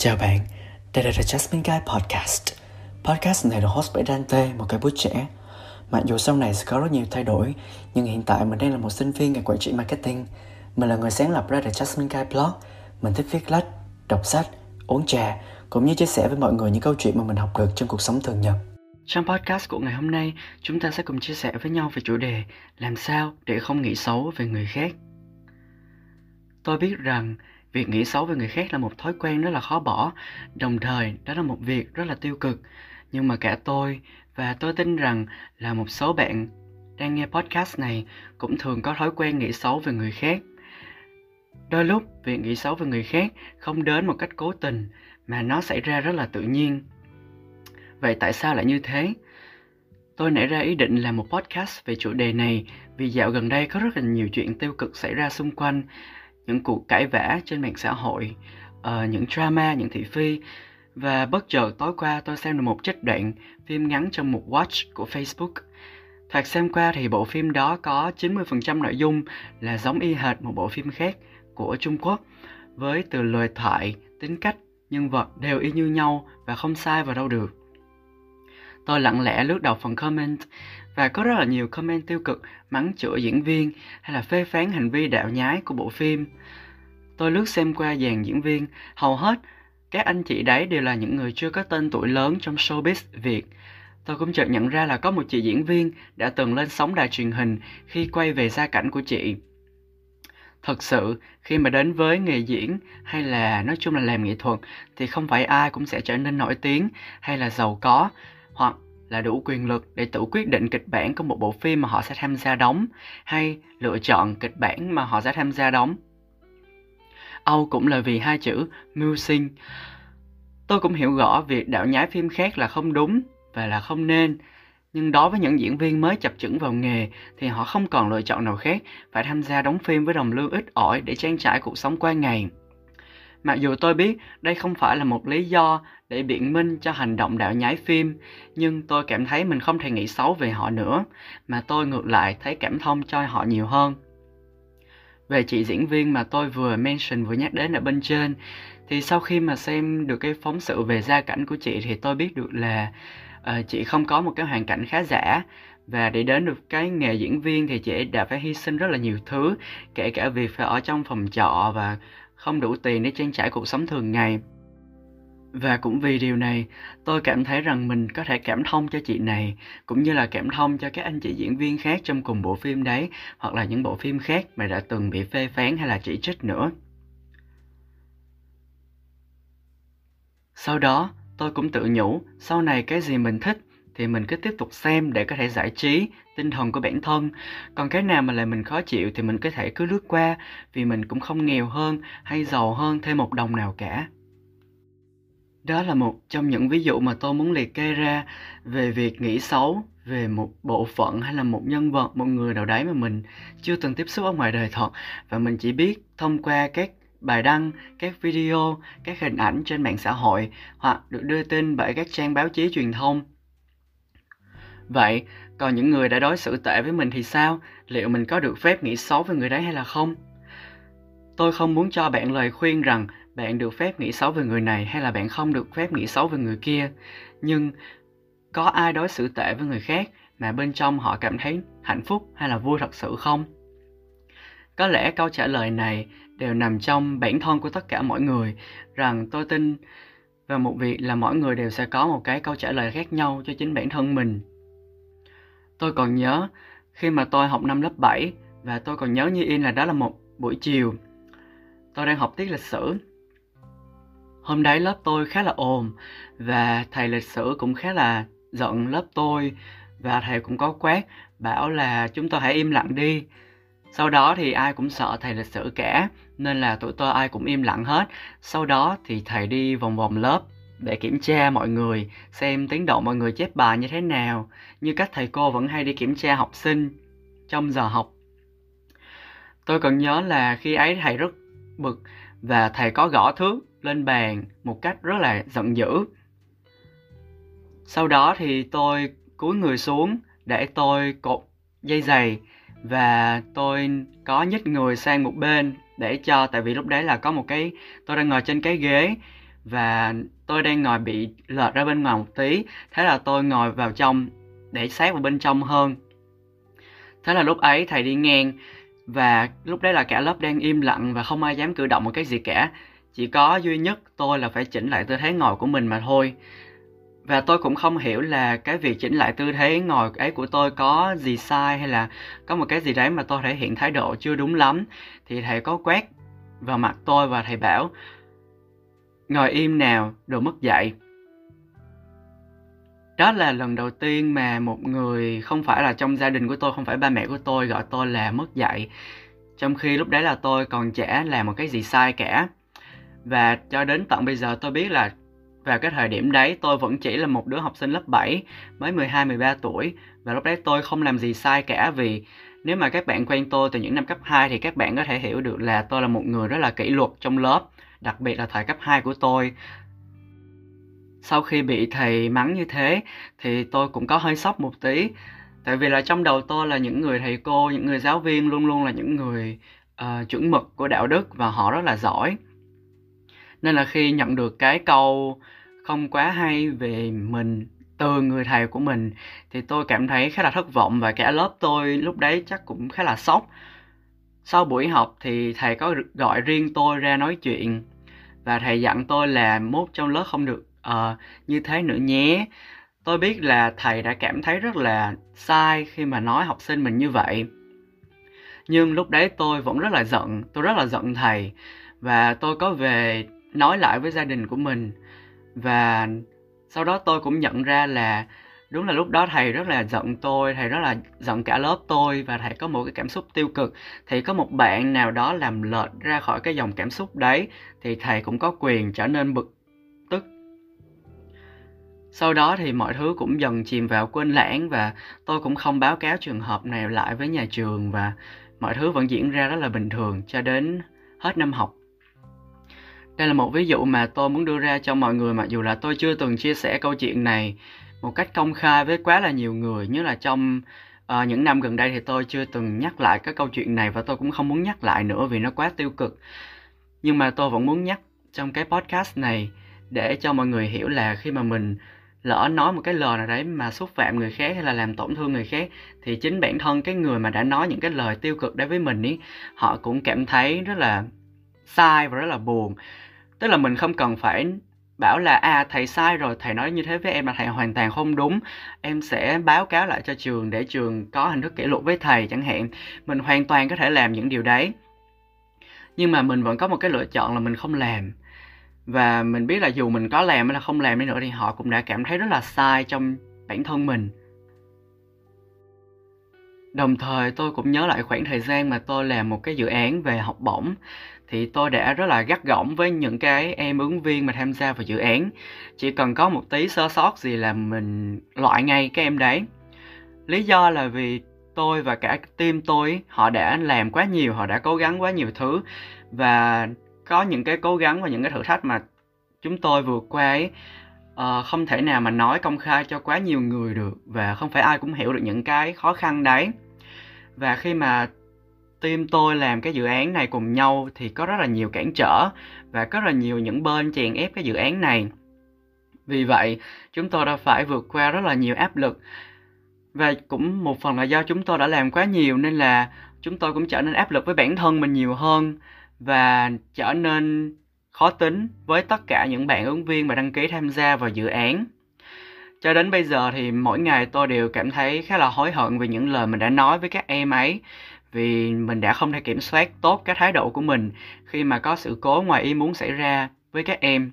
Chào bạn, đây là The Jasmine Guy Podcast. Podcast này được host bởi Dante, một cái bút trẻ. Mặc dù sau này sẽ có rất nhiều thay đổi, nhưng hiện tại mình đang là một sinh viên ngành quản trị marketing. Mình là người sáng lập ra The Jasmine Guy Blog. Mình thích viết lách, đọc sách, uống trà, cũng như chia sẻ với mọi người những câu chuyện mà mình học được trong cuộc sống thường nhật. Trong podcast của ngày hôm nay, chúng ta sẽ cùng chia sẻ với nhau về chủ đề làm sao để không nghĩ xấu về người khác. Tôi biết rằng việc nghĩ xấu về người khác là một thói quen rất là khó bỏ. Đồng thời, đó là một việc rất là tiêu cực. Nhưng mà cả tôi và tôi tin rằng là một số bạn đang nghe podcast này cũng thường có thói quen nghĩ xấu về người khác. Đôi lúc, việc nghĩ xấu về người khác không đến một cách cố tình, mà nó xảy ra rất là tự nhiên. Vậy tại sao lại như thế? Tôi nảy ra ý định làm một podcast về chủ đề này vì dạo gần đây có rất là nhiều chuyện tiêu cực xảy ra xung quanh những cuộc cãi vã trên mạng xã hội, uh, những drama, những thị phi. Và bất chợt tối qua tôi xem được một trích đoạn phim ngắn trong một watch của Facebook. Thoạt xem qua thì bộ phim đó có 90% nội dung là giống y hệt một bộ phim khác của Trung Quốc với từ lời thoại, tính cách, nhân vật đều y như nhau và không sai vào đâu được. Tôi lặng lẽ lướt đầu phần comment và có rất là nhiều comment tiêu cực mắng chửi diễn viên hay là phê phán hành vi đạo nhái của bộ phim. Tôi lướt xem qua dàn diễn viên, hầu hết các anh chị đấy đều là những người chưa có tên tuổi lớn trong showbiz Việt. Tôi cũng chợt nhận ra là có một chị diễn viên đã từng lên sóng đài truyền hình khi quay về gia cảnh của chị. Thật sự, khi mà đến với nghề diễn hay là nói chung là làm nghệ thuật thì không phải ai cũng sẽ trở nên nổi tiếng hay là giàu có hoặc là đủ quyền lực để tự quyết định kịch bản của một bộ phim mà họ sẽ tham gia đóng, hay lựa chọn kịch bản mà họ sẽ tham gia đóng. Âu cũng là vì hai chữ mưu sinh. Tôi cũng hiểu rõ việc đạo nhái phim khác là không đúng và là không nên. Nhưng đối với những diễn viên mới chập chững vào nghề thì họ không còn lựa chọn nào khác, phải tham gia đóng phim với đồng lương ít ỏi để trang trải cuộc sống qua ngày. Mặc dù tôi biết đây không phải là một lý do để biện minh cho hành động đạo nhái phim, nhưng tôi cảm thấy mình không thể nghĩ xấu về họ nữa, mà tôi ngược lại thấy cảm thông cho họ nhiều hơn. Về chị diễn viên mà tôi vừa mention vừa nhắc đến ở bên trên, thì sau khi mà xem được cái phóng sự về gia cảnh của chị thì tôi biết được là uh, chị không có một cái hoàn cảnh khá giả và để đến được cái nghề diễn viên thì chị đã phải hy sinh rất là nhiều thứ kể cả việc phải ở trong phòng trọ và không đủ tiền để trang trải cuộc sống thường ngày. Và cũng vì điều này, tôi cảm thấy rằng mình có thể cảm thông cho chị này, cũng như là cảm thông cho các anh chị diễn viên khác trong cùng bộ phim đấy, hoặc là những bộ phim khác mà đã từng bị phê phán hay là chỉ trích nữa. Sau đó, tôi cũng tự nhủ, sau này cái gì mình thích thì mình cứ tiếp tục xem để có thể giải trí tinh thần của bản thân. Còn cái nào mà lại mình khó chịu thì mình có thể cứ lướt qua vì mình cũng không nghèo hơn hay giàu hơn thêm một đồng nào cả. Đó là một trong những ví dụ mà tôi muốn liệt kê ra về việc nghĩ xấu về một bộ phận hay là một nhân vật một người nào đấy mà mình chưa từng tiếp xúc ở ngoài đời thật. Và mình chỉ biết thông qua các bài đăng, các video, các hình ảnh trên mạng xã hội hoặc được đưa tin bởi các trang báo chí truyền thông. Vậy, còn những người đã đối xử tệ với mình thì sao? Liệu mình có được phép nghĩ xấu về người đấy hay là không? Tôi không muốn cho bạn lời khuyên rằng bạn được phép nghĩ xấu về người này hay là bạn không được phép nghĩ xấu về người kia. Nhưng có ai đối xử tệ với người khác mà bên trong họ cảm thấy hạnh phúc hay là vui thật sự không? Có lẽ câu trả lời này đều nằm trong bản thân của tất cả mọi người rằng tôi tin và một việc là mỗi người đều sẽ có một cái câu trả lời khác nhau cho chính bản thân mình Tôi còn nhớ khi mà tôi học năm lớp 7 và tôi còn nhớ như in là đó là một buổi chiều. Tôi đang học tiết lịch sử. Hôm đấy lớp tôi khá là ồn và thầy lịch sử cũng khá là giận lớp tôi và thầy cũng có quát, bảo là chúng tôi hãy im lặng đi. Sau đó thì ai cũng sợ thầy lịch sử cả nên là tụi tôi ai cũng im lặng hết. Sau đó thì thầy đi vòng vòng lớp để kiểm tra mọi người, xem tiến độ mọi người chép bài như thế nào, như các thầy cô vẫn hay đi kiểm tra học sinh trong giờ học. Tôi còn nhớ là khi ấy thầy rất bực và thầy có gõ thước lên bàn một cách rất là giận dữ. Sau đó thì tôi cúi người xuống để tôi cột dây giày và tôi có nhích người sang một bên để cho tại vì lúc đấy là có một cái, tôi đang ngồi trên cái ghế và tôi đang ngồi bị lệch ra bên ngoài một tí. Thế là tôi ngồi vào trong để sát vào bên trong hơn. Thế là lúc ấy thầy đi ngang. Và lúc đấy là cả lớp đang im lặng và không ai dám cử động một cái gì cả. Chỉ có duy nhất tôi là phải chỉnh lại tư thế ngồi của mình mà thôi. Và tôi cũng không hiểu là cái việc chỉnh lại tư thế ngồi ấy của tôi có gì sai hay là có một cái gì đấy mà tôi thể hiện thái độ chưa đúng lắm. Thì thầy có quét vào mặt tôi và thầy bảo ngồi im nào rồi mất dạy. Đó là lần đầu tiên mà một người không phải là trong gia đình của tôi không phải ba mẹ của tôi gọi tôi là mất dạy. Trong khi lúc đấy là tôi còn trẻ làm một cái gì sai cả. Và cho đến tận bây giờ tôi biết là vào cái thời điểm đấy tôi vẫn chỉ là một đứa học sinh lớp 7 mới 12 13 tuổi. Và lúc đấy tôi không làm gì sai cả vì nếu mà các bạn quen tôi từ những năm cấp 2 thì các bạn có thể hiểu được là tôi là một người rất là kỷ luật trong lớp, đặc biệt là thời cấp 2 của tôi. Sau khi bị thầy mắng như thế thì tôi cũng có hơi sốc một tí. Tại vì là trong đầu tôi là những người thầy cô, những người giáo viên luôn luôn là những người uh, chuẩn mực của đạo đức và họ rất là giỏi. Nên là khi nhận được cái câu không quá hay về mình từ người thầy của mình thì tôi cảm thấy khá là thất vọng và cả lớp tôi lúc đấy chắc cũng khá là sốc sau buổi học thì thầy có gọi riêng tôi ra nói chuyện và thầy dặn tôi là mốt trong lớp không được uh, như thế nữa nhé. Tôi biết là thầy đã cảm thấy rất là sai khi mà nói học sinh mình như vậy. Nhưng lúc đấy tôi vẫn rất là giận tôi rất là giận thầy và tôi có về nói lại với gia đình của mình. Và sau đó tôi cũng nhận ra là đúng là lúc đó thầy rất là giận tôi, thầy rất là giận cả lớp tôi và thầy có một cái cảm xúc tiêu cực. Thì có một bạn nào đó làm lệch ra khỏi cái dòng cảm xúc đấy thì thầy cũng có quyền trở nên bực tức. Sau đó thì mọi thứ cũng dần chìm vào quên lãng và tôi cũng không báo cáo trường hợp này lại với nhà trường và mọi thứ vẫn diễn ra rất là bình thường cho đến hết năm học. Đây là một ví dụ mà tôi muốn đưa ra cho mọi người, mặc dù là tôi chưa từng chia sẻ câu chuyện này một cách công khai với quá là nhiều người. Như là trong uh, những năm gần đây thì tôi chưa từng nhắc lại cái câu chuyện này và tôi cũng không muốn nhắc lại nữa vì nó quá tiêu cực. Nhưng mà tôi vẫn muốn nhắc trong cái podcast này để cho mọi người hiểu là khi mà mình lỡ nói một cái lời nào đấy mà xúc phạm người khác hay là làm tổn thương người khác thì chính bản thân cái người mà đã nói những cái lời tiêu cực đấy với mình ý họ cũng cảm thấy rất là sai và rất là buồn. Tức là mình không cần phải bảo là à thầy sai rồi, thầy nói như thế với em là thầy hoàn toàn không đúng. Em sẽ báo cáo lại cho trường để trường có hình thức kỷ luật với thầy chẳng hạn. Mình hoàn toàn có thể làm những điều đấy. Nhưng mà mình vẫn có một cái lựa chọn là mình không làm. Và mình biết là dù mình có làm hay là không làm đi nữa thì họ cũng đã cảm thấy rất là sai trong bản thân mình đồng thời tôi cũng nhớ lại khoảng thời gian mà tôi làm một cái dự án về học bổng. Thì tôi đã rất là gắt gỏng với những cái em ứng viên mà tham gia vào dự án. Chỉ cần có một tí sơ sót gì là mình loại ngay các em đấy. Lý do là vì tôi và cả team tôi họ đã làm quá nhiều họ đã cố gắng quá nhiều thứ. Và có những cái cố gắng và những cái thử thách mà chúng tôi vượt qua ấy uh, không thể nào mà nói công khai cho quá nhiều người được. Và không phải ai cũng hiểu được những cái khó khăn đấy và khi mà team tôi làm cái dự án này cùng nhau thì có rất là nhiều cản trở và có rất là nhiều những bên chèn ép cái dự án này. Vì vậy, chúng tôi đã phải vượt qua rất là nhiều áp lực và cũng một phần là do chúng tôi đã làm quá nhiều nên là chúng tôi cũng trở nên áp lực với bản thân mình nhiều hơn và trở nên khó tính với tất cả những bạn ứng viên mà đăng ký tham gia vào dự án. Cho đến bây giờ thì mỗi ngày tôi đều cảm thấy khá là hối hận vì những lời mình đã nói với các em ấy. Vì mình đã không thể kiểm soát tốt cái thái độ của mình khi mà có sự cố ngoài ý muốn xảy ra với các em.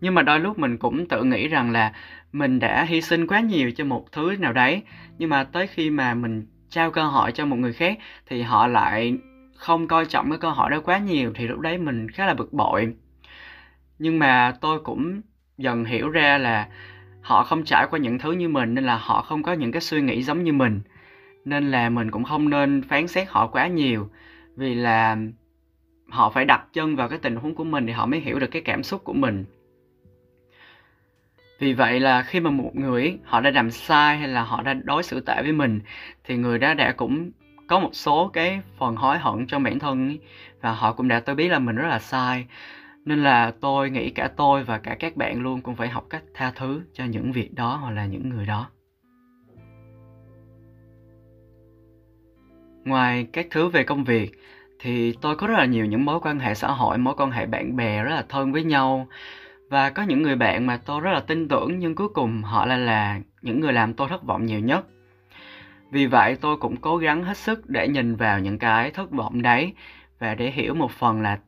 Nhưng mà đôi lúc mình cũng tự nghĩ rằng là mình đã hy sinh quá nhiều cho một thứ nào đấy, nhưng mà tới khi mà mình trao cơ hội cho một người khác thì họ lại không coi trọng cái cơ hội đó quá nhiều thì lúc đấy mình khá là bực bội. Nhưng mà tôi cũng dần hiểu ra là họ không trải qua những thứ như mình nên là họ không có những cái suy nghĩ giống như mình. Nên là mình cũng không nên phán xét họ quá nhiều vì là họ phải đặt chân vào cái tình huống của mình thì họ mới hiểu được cái cảm xúc của mình. Vì vậy là khi mà một người họ đã làm sai hay là họ đã đối xử tệ với mình thì người đó đã cũng có một số cái phần hối hận trong bản thân và họ cũng đã tôi biết là mình rất là sai nên là tôi nghĩ cả tôi và cả các bạn luôn cũng phải học cách tha thứ cho những việc đó hoặc là những người đó. Ngoài các thứ về công việc, thì tôi có rất là nhiều những mối quan hệ xã hội, mối quan hệ bạn bè rất là thân với nhau. Và có những người bạn mà tôi rất là tin tưởng nhưng cuối cùng họ lại là những người làm tôi thất vọng nhiều nhất. Vì vậy tôi cũng cố gắng hết sức để nhìn vào những cái thất vọng đấy và để hiểu một phần là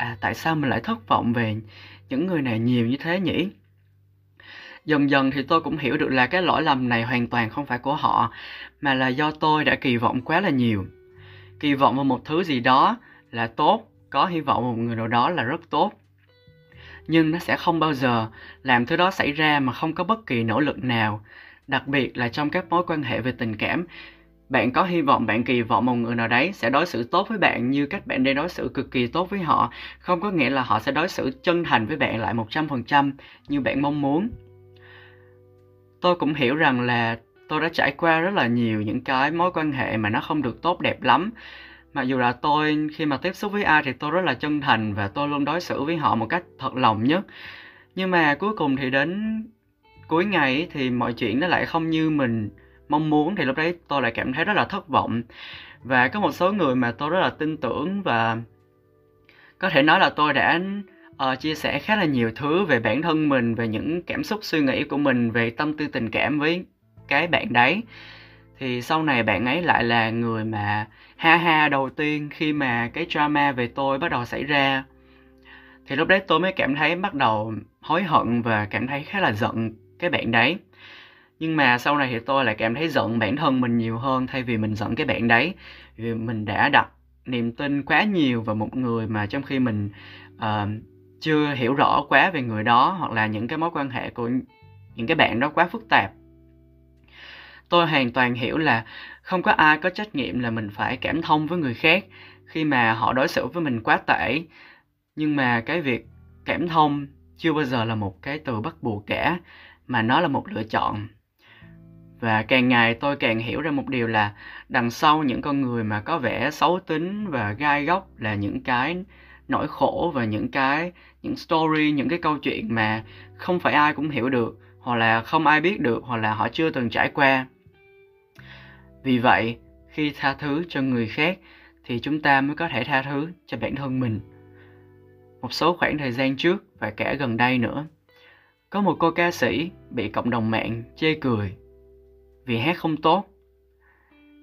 à tại sao mình lại thất vọng về những người này nhiều như thế nhỉ? Dần dần thì tôi cũng hiểu được là cái lỗi lầm này hoàn toàn không phải của họ, mà là do tôi đã kỳ vọng quá là nhiều. Kỳ vọng vào một thứ gì đó là tốt, có hy vọng vào một người nào đó là rất tốt. Nhưng nó sẽ không bao giờ làm thứ đó xảy ra mà không có bất kỳ nỗ lực nào, đặc biệt là trong các mối quan hệ về tình cảm bạn có hy vọng, bạn kỳ vọng một người nào đấy sẽ đối xử tốt với bạn như cách bạn đang đối xử cực kỳ tốt với họ. Không có nghĩa là họ sẽ đối xử chân thành với bạn lại 100% như bạn mong muốn. Tôi cũng hiểu rằng là tôi đã trải qua rất là nhiều những cái mối quan hệ mà nó không được tốt đẹp lắm. Mặc dù là tôi, khi mà tiếp xúc với ai thì tôi rất là chân thành và tôi luôn đối xử với họ một cách thật lòng nhất. Nhưng mà cuối cùng thì đến cuối ngày thì mọi chuyện nó lại không như mình mong muốn thì lúc đấy tôi lại cảm thấy rất là thất vọng. Và có một số người mà tôi rất là tin tưởng và có thể nói là tôi đã uh, chia sẻ khá là nhiều thứ về bản thân mình về những cảm xúc suy nghĩ của mình về tâm tư tình cảm với cái bạn đấy. Thì sau này bạn ấy lại là người mà ha ha đầu tiên khi mà cái drama về tôi bắt đầu xảy ra. Thì lúc đấy tôi mới cảm thấy bắt đầu hối hận và cảm thấy khá là giận cái bạn đấy nhưng mà sau này thì tôi lại cảm thấy giận bản thân mình nhiều hơn thay vì mình giận cái bạn đấy. Vì mình đã đặt niềm tin quá nhiều vào một người mà trong khi mình uh, chưa hiểu rõ quá về người đó hoặc là những cái mối quan hệ của những cái bạn đó quá phức tạp. Tôi hoàn toàn hiểu là không có ai có trách nhiệm là mình phải cảm thông với người khác khi mà họ đối xử với mình quá tệ. Nhưng mà cái việc cảm thông chưa bao giờ là một cái từ bắt buộc cả mà nó là một lựa chọn và càng ngày tôi càng hiểu ra một điều là đằng sau những con người mà có vẻ xấu tính và gai góc là những cái nỗi khổ và những cái, những story, những cái câu chuyện mà không phải ai cũng hiểu được, hoặc là không ai biết được, hoặc là họ chưa từng trải qua. Vì vậy, khi tha thứ cho người khác thì chúng ta mới có thể tha thứ cho bản thân mình. Một số khoảng thời gian trước và cả gần đây nữa, có một cô ca sĩ bị cộng đồng mạng chê cười vì hát không tốt.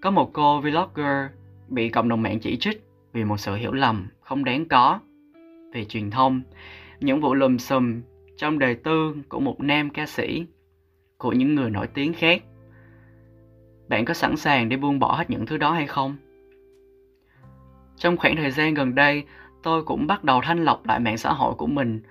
Có một cô vlogger bị cộng đồng mạng chỉ trích vì một sự hiểu lầm không đáng có. Về truyền thông, những vụ lùm xùm trong đời tư của một nam ca sĩ, của những người nổi tiếng khác. Bạn có sẵn sàng để buông bỏ hết những thứ đó hay không? Trong khoảng thời gian gần đây, tôi cũng bắt đầu thanh lọc lại mạng xã hội của mình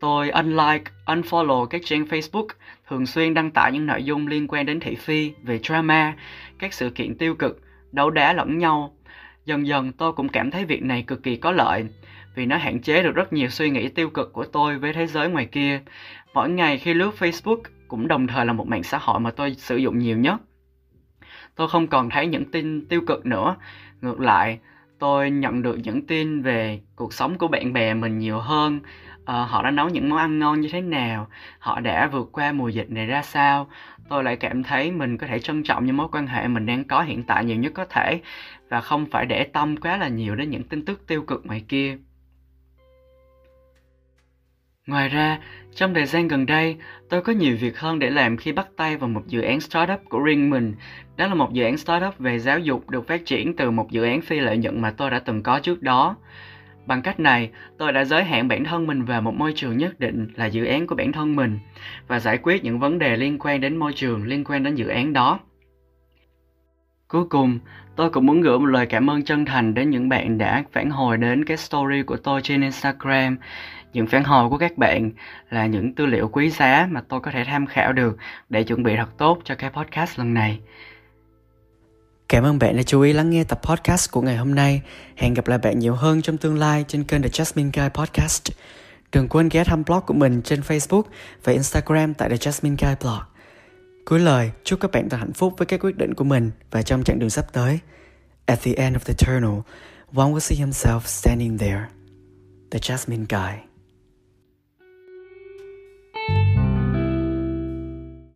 tôi unlike, unfollow các trang facebook, thường xuyên đăng tải những nội dung liên quan đến thị phi, về drama, các sự kiện tiêu cực, đấu đá lẫn nhau. Dần dần, tôi cũng cảm thấy việc này cực kỳ có lợi, vì nó hạn chế được rất nhiều suy nghĩ tiêu cực của tôi với thế giới ngoài kia. Mỗi ngày khi lướt facebook cũng đồng thời là một mạng xã hội mà tôi sử dụng nhiều nhất. Tôi không còn thấy những tin tiêu cực nữa. Ngược lại, tôi nhận được những tin về cuộc sống của bạn bè mình nhiều hơn Ờ, họ đã nấu những món ăn ngon như thế nào họ đã vượt qua mùa dịch này ra sao tôi lại cảm thấy mình có thể trân trọng những mối quan hệ mình đang có hiện tại nhiều nhất có thể và không phải để tâm quá là nhiều đến những tin tức tiêu cực ngoài kia Ngoài ra, trong thời gian gần đây, tôi có nhiều việc hơn để làm khi bắt tay vào một dự án startup của riêng mình. Đó là một dự án startup về giáo dục được phát triển từ một dự án phi lợi nhuận mà tôi đã từng có trước đó. Bằng cách này, tôi đã giới hạn bản thân mình vào một môi trường nhất định là dự án của bản thân mình và giải quyết những vấn đề liên quan đến môi trường liên quan đến dự án đó. Cuối cùng, tôi cũng muốn gửi một lời cảm ơn chân thành đến những bạn đã phản hồi đến cái story của tôi trên Instagram những phản hồi của các bạn là những tư liệu quý giá mà tôi có thể tham khảo được để chuẩn bị thật tốt cho cái podcast lần này. Cảm ơn bạn đã chú ý lắng nghe tập podcast của ngày hôm nay. Hẹn gặp lại bạn nhiều hơn trong tương lai trên kênh The Jasmine Guy Podcast. Đừng quên ghé thăm blog của mình trên Facebook và Instagram tại The Jasmine Guy Blog. Cuối lời, chúc các bạn thật hạnh phúc với các quyết định của mình và trong chặng đường sắp tới. At the end of the tunnel, one will see himself standing there. The Jasmine Guy.